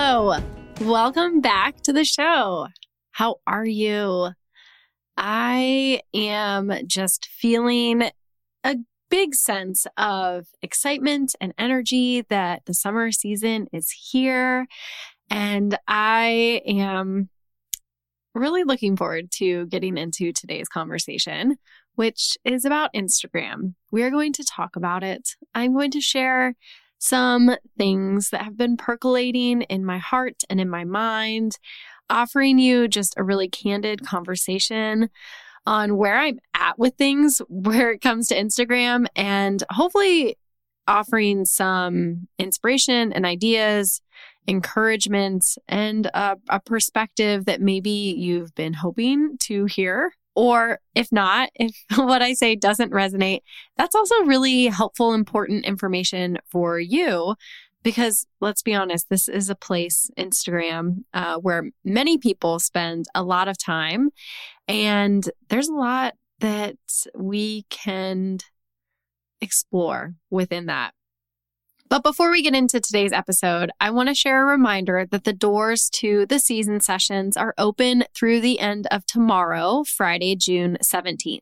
Hello, welcome back to the show. How are you? I am just feeling a big sense of excitement and energy that the summer season is here. And I am really looking forward to getting into today's conversation, which is about Instagram. We are going to talk about it. I'm going to share some things that have been percolating in my heart and in my mind, offering you just a really candid conversation on where I'm at with things where it comes to Instagram and hopefully offering some inspiration and ideas, encouragement, and a, a perspective that maybe you've been hoping to hear or if not, if what I say doesn't resonate, that's also really helpful, important information for you. Because let's be honest, this is a place, Instagram, uh, where many people spend a lot of time. And there's a lot that we can explore within that. But before we get into today's episode, I want to share a reminder that the doors to the season sessions are open through the end of tomorrow, Friday, June 17th.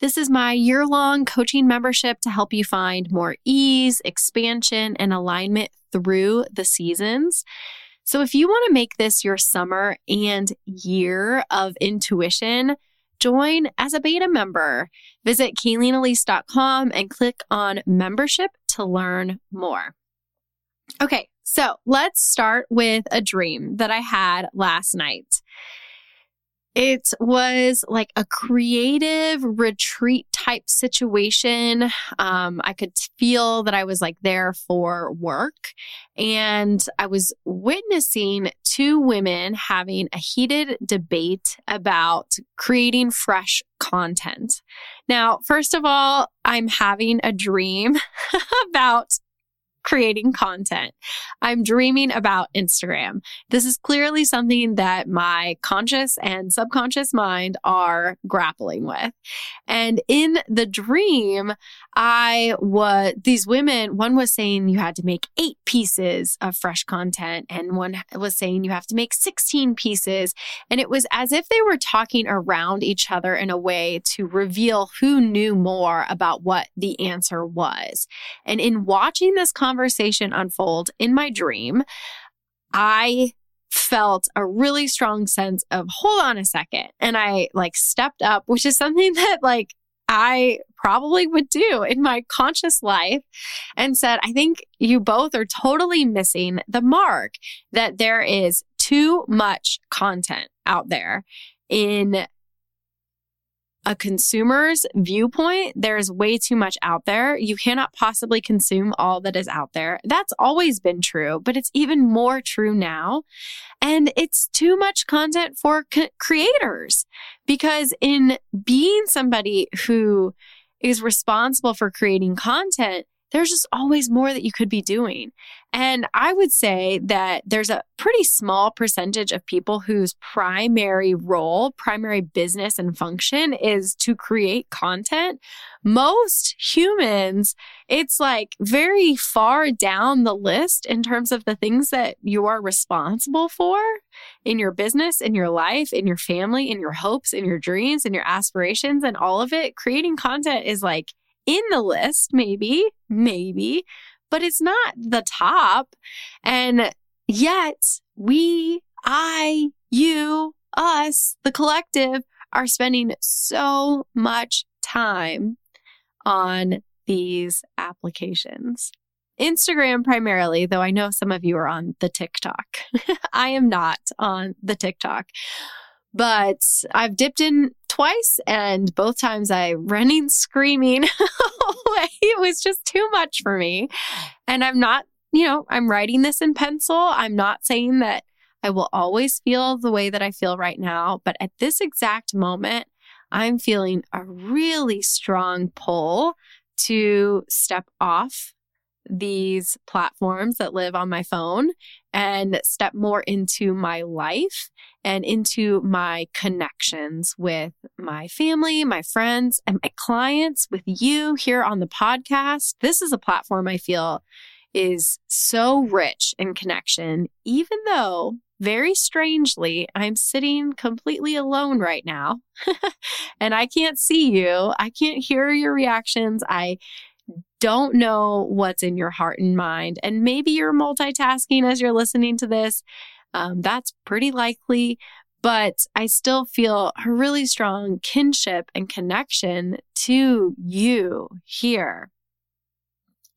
This is my year long coaching membership to help you find more ease, expansion, and alignment through the seasons. So, if you want to make this your summer and year of intuition, join as a beta member. Visit KaileenElise.com and click on membership to learn more. Okay, so let's start with a dream that I had last night. It was like a creative retreat type situation. Um, I could feel that I was like there for work and I was witnessing two women having a heated debate about creating fresh content. Now, first of all, I'm having a dream about creating content. I'm dreaming about Instagram. This is clearly something that my conscious and subconscious mind are grappling with. And in the dream, I was, these women, one was saying you had to make eight pieces of fresh content, and one was saying you have to make 16 pieces. And it was as if they were talking around each other in a way to reveal who knew more about what the answer was. And in watching this conversation, conversation unfold in my dream, I felt a really strong sense of hold on a second. And I like stepped up, which is something that like I probably would do in my conscious life and said, I think you both are totally missing the mark that there is too much content out there in a consumer's viewpoint, there's way too much out there. You cannot possibly consume all that is out there. That's always been true, but it's even more true now. And it's too much content for co- creators because in being somebody who is responsible for creating content, there's just always more that you could be doing. And I would say that there's a pretty small percentage of people whose primary role, primary business and function is to create content. Most humans, it's like very far down the list in terms of the things that you are responsible for in your business, in your life, in your family, in your hopes, in your dreams, in your aspirations, and all of it. Creating content is like in the list, maybe, maybe, but it's not the top. And yet we, I, you, us, the collective are spending so much time on these applications. Instagram primarily, though I know some of you are on the TikTok. I am not on the TikTok, but I've dipped in twice and both times I running screaming. It was just too much for me. And I'm not you know, I'm writing this in pencil. I'm not saying that I will always feel the way that I feel right now, but at this exact moment, I'm feeling a really strong pull to step off these platforms that live on my phone and step more into my life and into my connections with my family, my friends, and my clients, with you here on the podcast. This is a platform I feel is so rich in connection, even though very strangely, I'm sitting completely alone right now and I can't see you. I can't hear your reactions. I don't know what's in your heart and mind. And maybe you're multitasking as you're listening to this. Um, that's pretty likely. But I still feel a really strong kinship and connection to you here.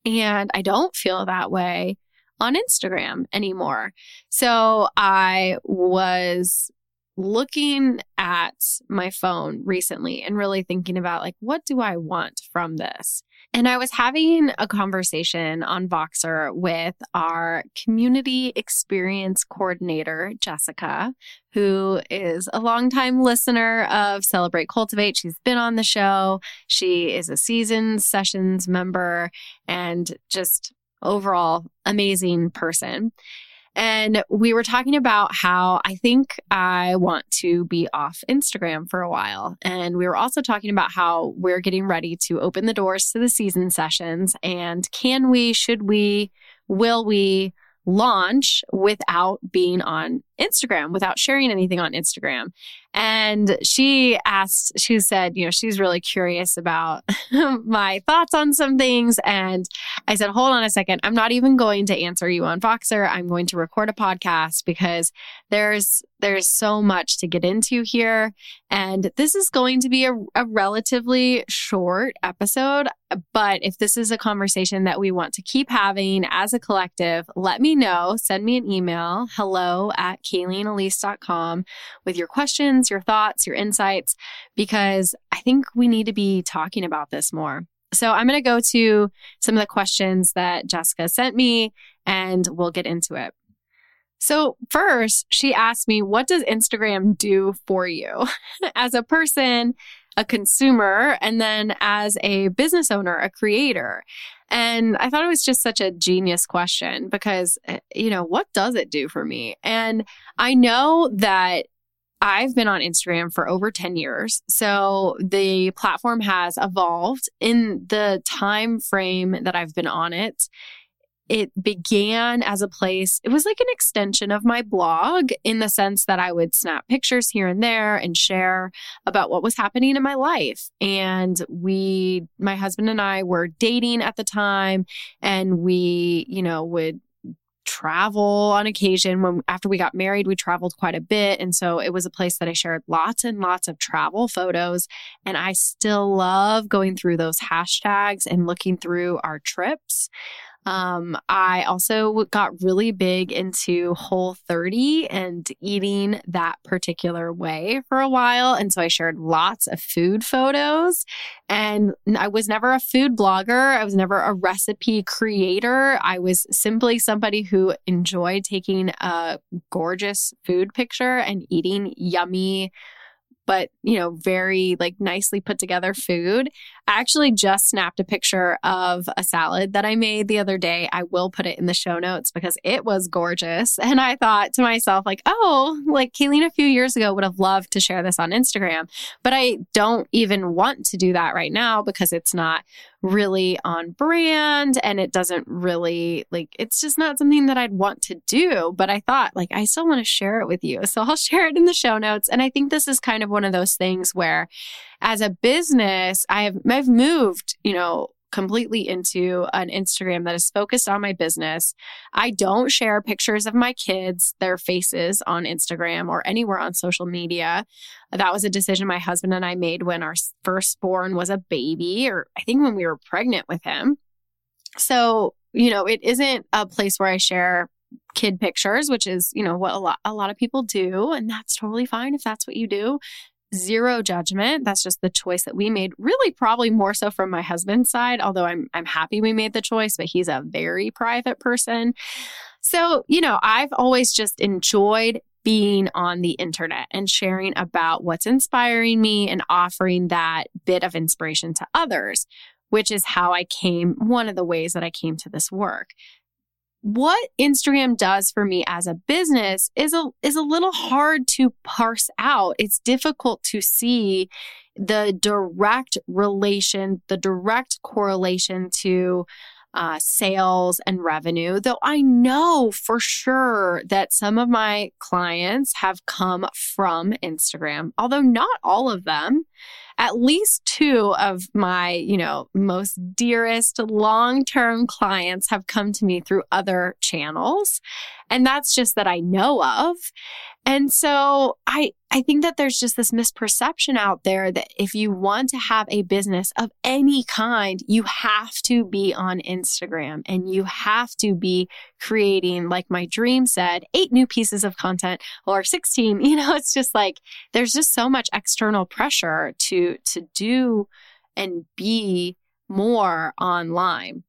And I don't feel that way on Instagram anymore. So I was looking at my phone recently and really thinking about like what do I want from this? And I was having a conversation on Voxer with our community experience coordinator, Jessica, who is a longtime listener of Celebrate Cultivate. She's been on the show. She is a season sessions member and just overall amazing person. And we were talking about how I think I want to be off Instagram for a while. And we were also talking about how we're getting ready to open the doors to the season sessions. And can we, should we, will we launch without being on Instagram, without sharing anything on Instagram? And she asked, she said, you know, she's really curious about my thoughts on some things. And I said, hold on a second. I'm not even going to answer you on Voxer. I'm going to record a podcast because there's, there's so much to get into here. And this is going to be a, a relatively short episode. But if this is a conversation that we want to keep having as a collective, let me know. Send me an email, hello at KaileenElise.com with your questions your thoughts, your insights, because I think we need to be talking about this more. So I'm going to go to some of the questions that Jessica sent me and we'll get into it. So, first, she asked me, What does Instagram do for you as a person, a consumer, and then as a business owner, a creator? And I thought it was just such a genius question because, eh, you know, what does it do for me? And I know that I've been on Instagram for over 10 years. So the platform has evolved in the time frame that I've been on it. It began as a place, it was like an extension of my blog in the sense that I would snap pictures here and there and share about what was happening in my life. And we, my husband and I were dating at the time and we, you know, would travel on occasion. When after we got married we traveled quite a bit. And so it was a place that I shared lots and lots of travel photos. And I still love going through those hashtags and looking through our trips um, I also got really big into Whole 30 and eating that particular way for a while. And so I shared lots of food photos. And I was never a food blogger, I was never a recipe creator. I was simply somebody who enjoyed taking a gorgeous food picture and eating yummy but you know, very like nicely put together food. I actually just snapped a picture of a salad that I made the other day. I will put it in the show notes because it was gorgeous. And I thought to myself, like, oh, like Kaileen a few years ago would have loved to share this on Instagram, but I don't even want to do that right now because it's not really on brand and it doesn't really like it's just not something that I'd want to do. But I thought like I still want to share it with you. So I'll share it in the show notes. And I think this is kind of one of those things where as a business, I have I've moved, you know, completely into an Instagram that is focused on my business. I don't share pictures of my kids, their faces on Instagram or anywhere on social media. That was a decision my husband and I made when our firstborn was a baby, or I think when we were pregnant with him. So, you know, it isn't a place where I share kid pictures, which is, you know, what a lot a lot of people do, and that's totally fine if that's what you do zero judgment. That's just the choice that we made. Really, probably more so from my husband's side, although I'm I'm happy we made the choice, but he's a very private person. So, you know, I've always just enjoyed being on the internet and sharing about what's inspiring me and offering that bit of inspiration to others, which is how I came, one of the ways that I came to this work what Instagram does for me as a business is a is a little hard to parse out. It's difficult to see the direct relation, the direct correlation to uh, sales and revenue, though I know for sure that some of my clients have come from Instagram, although not all of them at least two of my, you know, most dearest long-term clients have come to me through other channels. And that's just that I know of. And so I I think that there's just this misperception out there that if you want to have a business of any kind, you have to be on Instagram and you have to be creating, like my dream said, eight new pieces of content or 16. You know, it's just like there's just so much external pressure to to do and be more online.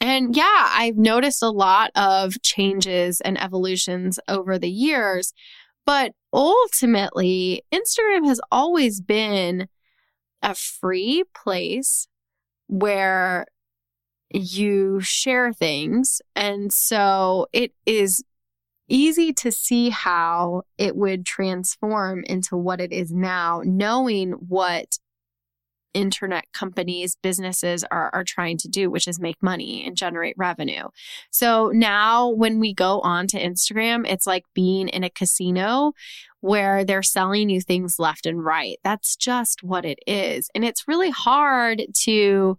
And yeah, I've noticed a lot of changes and evolutions over the years, but ultimately, Instagram has always been a free place where you share things. And so it is easy to see how it would transform into what it is now, knowing what internet companies, businesses are, are trying to do, which is make money and generate revenue. So now when we go on to Instagram, it's like being in a casino where they're selling you things left and right. That's just what it is. And it's really hard to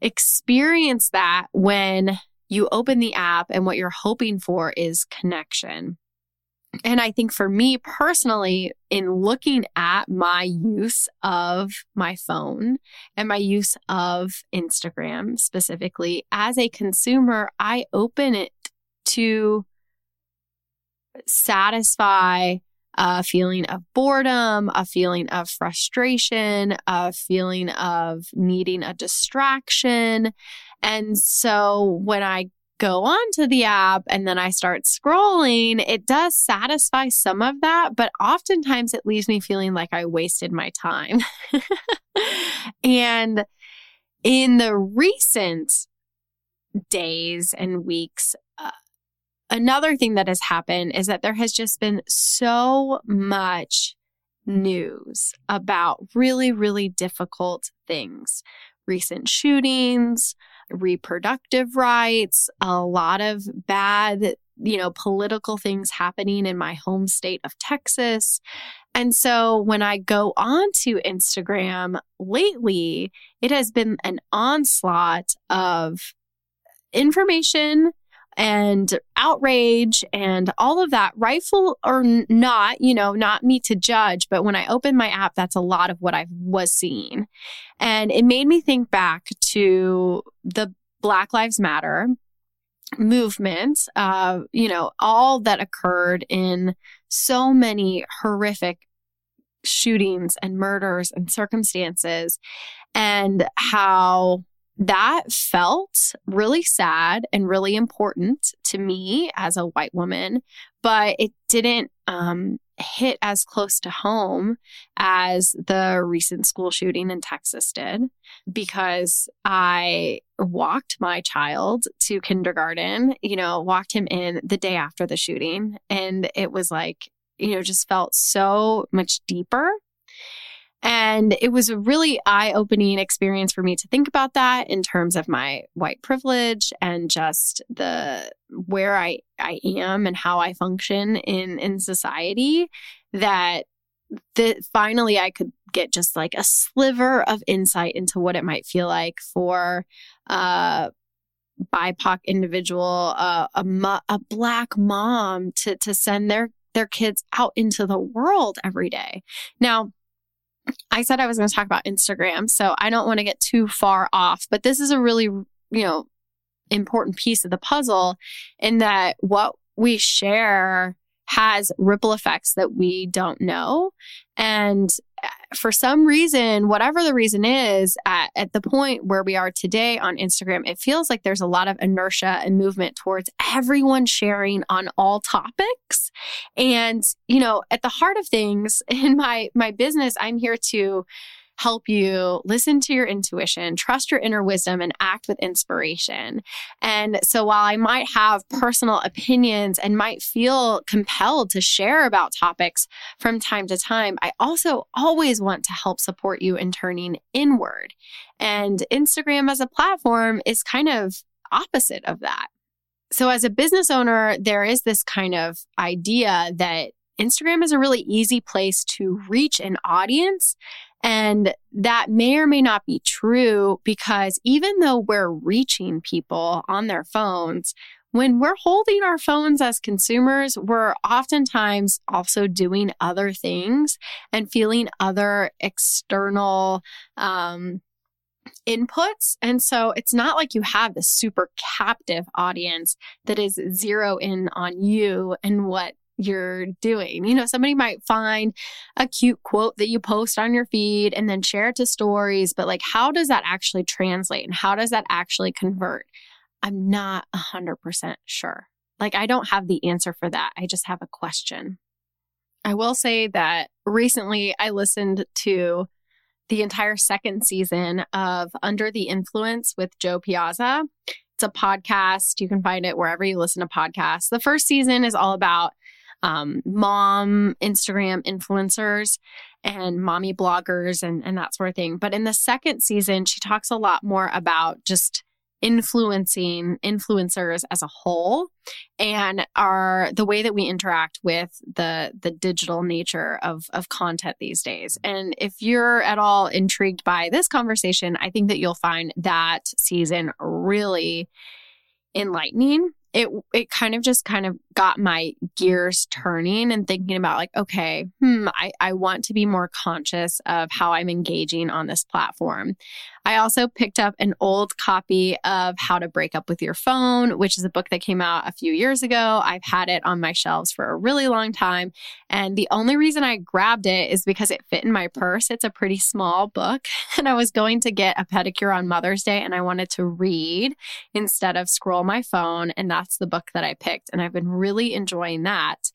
experience that when you open the app and what you're hoping for is connection. And I think for me personally, in looking at my use of my phone and my use of Instagram specifically, as a consumer, I open it to satisfy a feeling of boredom, a feeling of frustration, a feeling of needing a distraction. And so when I go onto the app and then I start scrolling, it does satisfy some of that, but oftentimes it leaves me feeling like I wasted my time. and in the recent days and weeks, another thing that has happened is that there has just been so much news about really, really difficult things. Recent shootings, reproductive rights, a lot of bad, you know, political things happening in my home state of Texas. And so when I go onto Instagram lately, it has been an onslaught of information and outrage and all of that, rightful or not, you know, not me to judge, but when I opened my app, that's a lot of what I was seeing. And it made me think back to the Black Lives Matter movement, uh, you know, all that occurred in so many horrific shootings and murders and circumstances, and how that felt really sad and really important to me as a white woman, but it didn't um, hit as close to home as the recent school shooting in Texas did because I walked my child to kindergarten, you know, walked him in the day after the shooting. And it was like, you know, just felt so much deeper and it was a really eye opening experience for me to think about that in terms of my white privilege and just the where I, I am and how I function in, in society that that finally I could get just like a sliver of insight into what it might feel like for a BIPOC individual, a, a black mom to, to send their, their kids out into the world every day. Now, I said I was going to talk about Instagram, so I don't want to get too far off, but this is a really, you know, important piece of the puzzle in that what we share has ripple effects that we don't know. And for some reason, whatever the reason is, at, at, the point where we are today on Instagram, it feels like there's a lot of inertia and movement towards everyone sharing on all topics. And, you know, at the heart of things in my my business, I'm here to help you listen to your intuition, trust your inner wisdom, and act with inspiration. And so while I might have personal opinions and might feel compelled to share about topics from time to time, I also always want to help support you in turning inward. And Instagram as a platform is kind of opposite of that. So, as a business owner, there is this kind of idea that Instagram is a really easy place to reach an audience and that may or may not be true because even though we're reaching people on their phones, when we're holding our phones as consumers, we're oftentimes also doing other things and feeling other external um, inputs. And so it's not like you have this super captive audience that is zero in on you and what you're doing. You know, somebody might find a cute quote that you post on your feed and then share it to stories, but like, how does that actually translate and how does that actually convert? I'm not 100% sure. Like, I don't have the answer for that. I just have a question. I will say that recently I listened to the entire second season of Under the Influence with Jo Piazza. It's a podcast. You can find it wherever you listen to podcasts. The first season is all about um, mom Instagram influencers and mommy bloggers and, and that sort of thing. But in the second season, she talks a lot more about just influencing influencers as a whole and our the way that we interact with the the digital nature of of content these days and if you're at all intrigued by this conversation i think that you'll find that season really enlightening it it kind of just kind of got my gears turning and thinking about like okay hmm I, I want to be more conscious of how i'm engaging on this platform I also picked up an old copy of How to Break Up with Your Phone, which is a book that came out a few years ago. I've had it on my shelves for a really long time. And the only reason I grabbed it is because it fit in my purse. It's a pretty small book. And I was going to get a pedicure on Mother's Day and I wanted to read instead of scroll my phone. And that's the book that I picked. And I've been really enjoying that.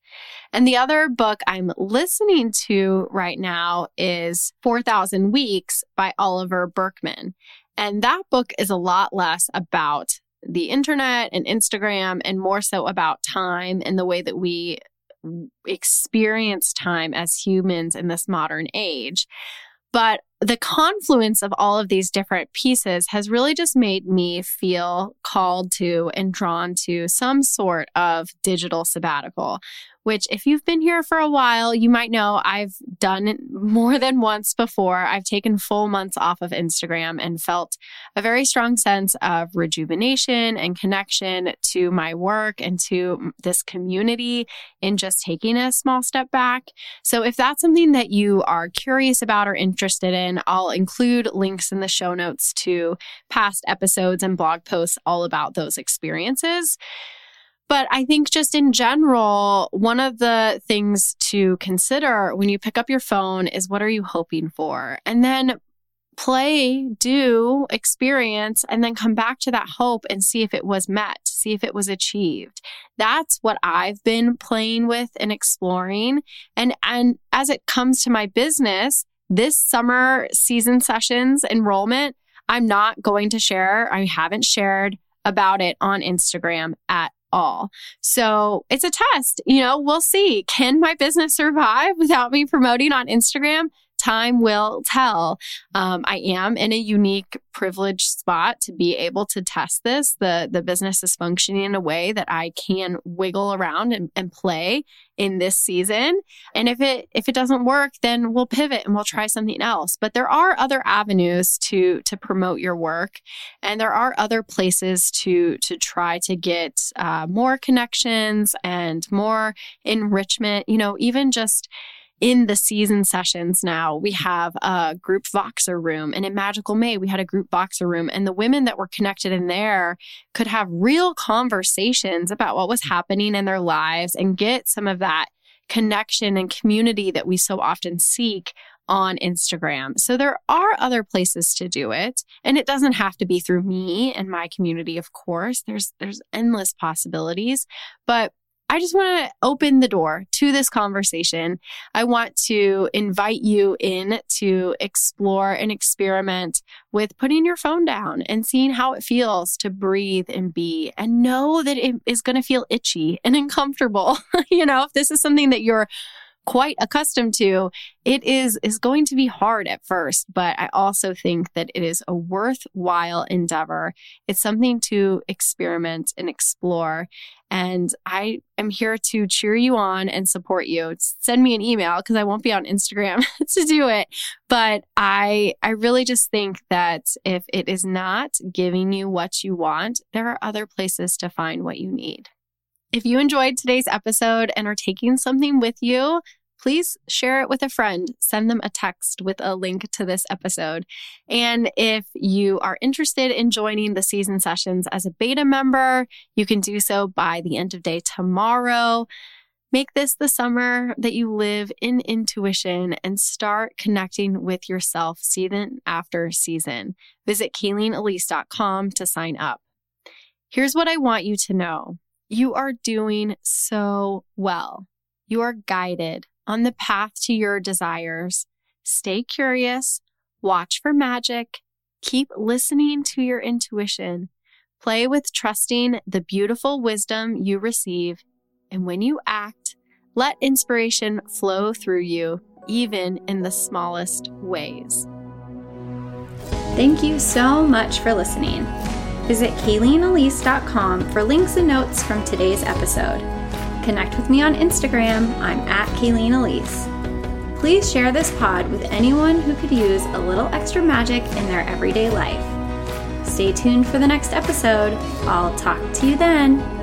And the other book I'm listening to right now is 4,000 Weeks by Oliver And that book is a lot less about the internet and Instagram and more so about time and the way that we experience time as humans in this modern age. But the confluence of all of these different pieces has really just made me feel called to and drawn to some sort of digital sabbatical, which, if you've been here for a while, you might know I've done more than once before. I've taken full months off of Instagram and felt a very strong sense of rejuvenation and connection to my work and to this community in just taking a small step back. So, if that's something that you are curious about or interested in, I'll include links in the show notes to past episodes and blog posts all about those experiences. But I think just in general, one of the things to consider when you pick up your phone is what are you hoping for? And then play, do, experience, and then come back to that hope and see if it was met, see if it was achieved. That's what I've been playing with and exploring. And, and as it comes to my business, this summer season sessions enrollment, I'm not going to share, I haven't shared about it on Instagram at all. So it's a test. You know, we'll see. Can my business survive without me promoting on Instagram? Time will tell. Um, I am in a unique, privileged spot to be able to test this. The the business is functioning in a way that I can wiggle around and, and play in this season. And if it if it doesn't work, then we'll pivot and we'll try something else. But there are other avenues to to promote your work, and there are other places to to try to get uh, more connections and more enrichment. You know, even just in the season sessions now, we have a group Voxer room. And in Magical May, we had a group Voxer room. And the women that were connected in there could have real conversations about what was happening in their lives and get some of that connection and community that we so often seek on Instagram. So there are other places to do it and it doesn't have to be through me and my community of course. There's there's endless possibilities, but I just want to open the door to this conversation. I want to invite you in to explore and experiment with putting your phone down and seeing how it feels to breathe and be and know that it is going to feel itchy and uncomfortable. you know, if this is something that you're quite accustomed to, it is is going to be hard at first, but I also think that it is a worthwhile endeavor. It's something to experiment and explore. And I am here to cheer you on and support you. Send me an email because I won't be on Instagram to do it. But I I really just think that if it is not giving you what you want, there are other places to find what you need. If you enjoyed today's episode and are taking something with you, please share it with a friend. Send them a text with a link to this episode. And if you are interested in joining the season sessions as a beta member, you can do so by the end of day tomorrow. Make this the summer that you live in intuition and start connecting with yourself season after season. Visit KaileenElise.com to sign up. Here's what I want you to know. You are doing so well. You are guided on the path to your desires. Stay curious, watch for magic, keep listening to your intuition, play with trusting the beautiful wisdom you receive, and when you act, let inspiration flow through you, even in the smallest ways. Thank you so much for listening. Visit KaileenElise.com for links and notes from today's episode. Connect with me on Instagram. I'm at Kaileen Elise. Please share this pod with anyone who could use a little extra magic in their everyday life. Stay tuned for the next episode. I'll talk to you then.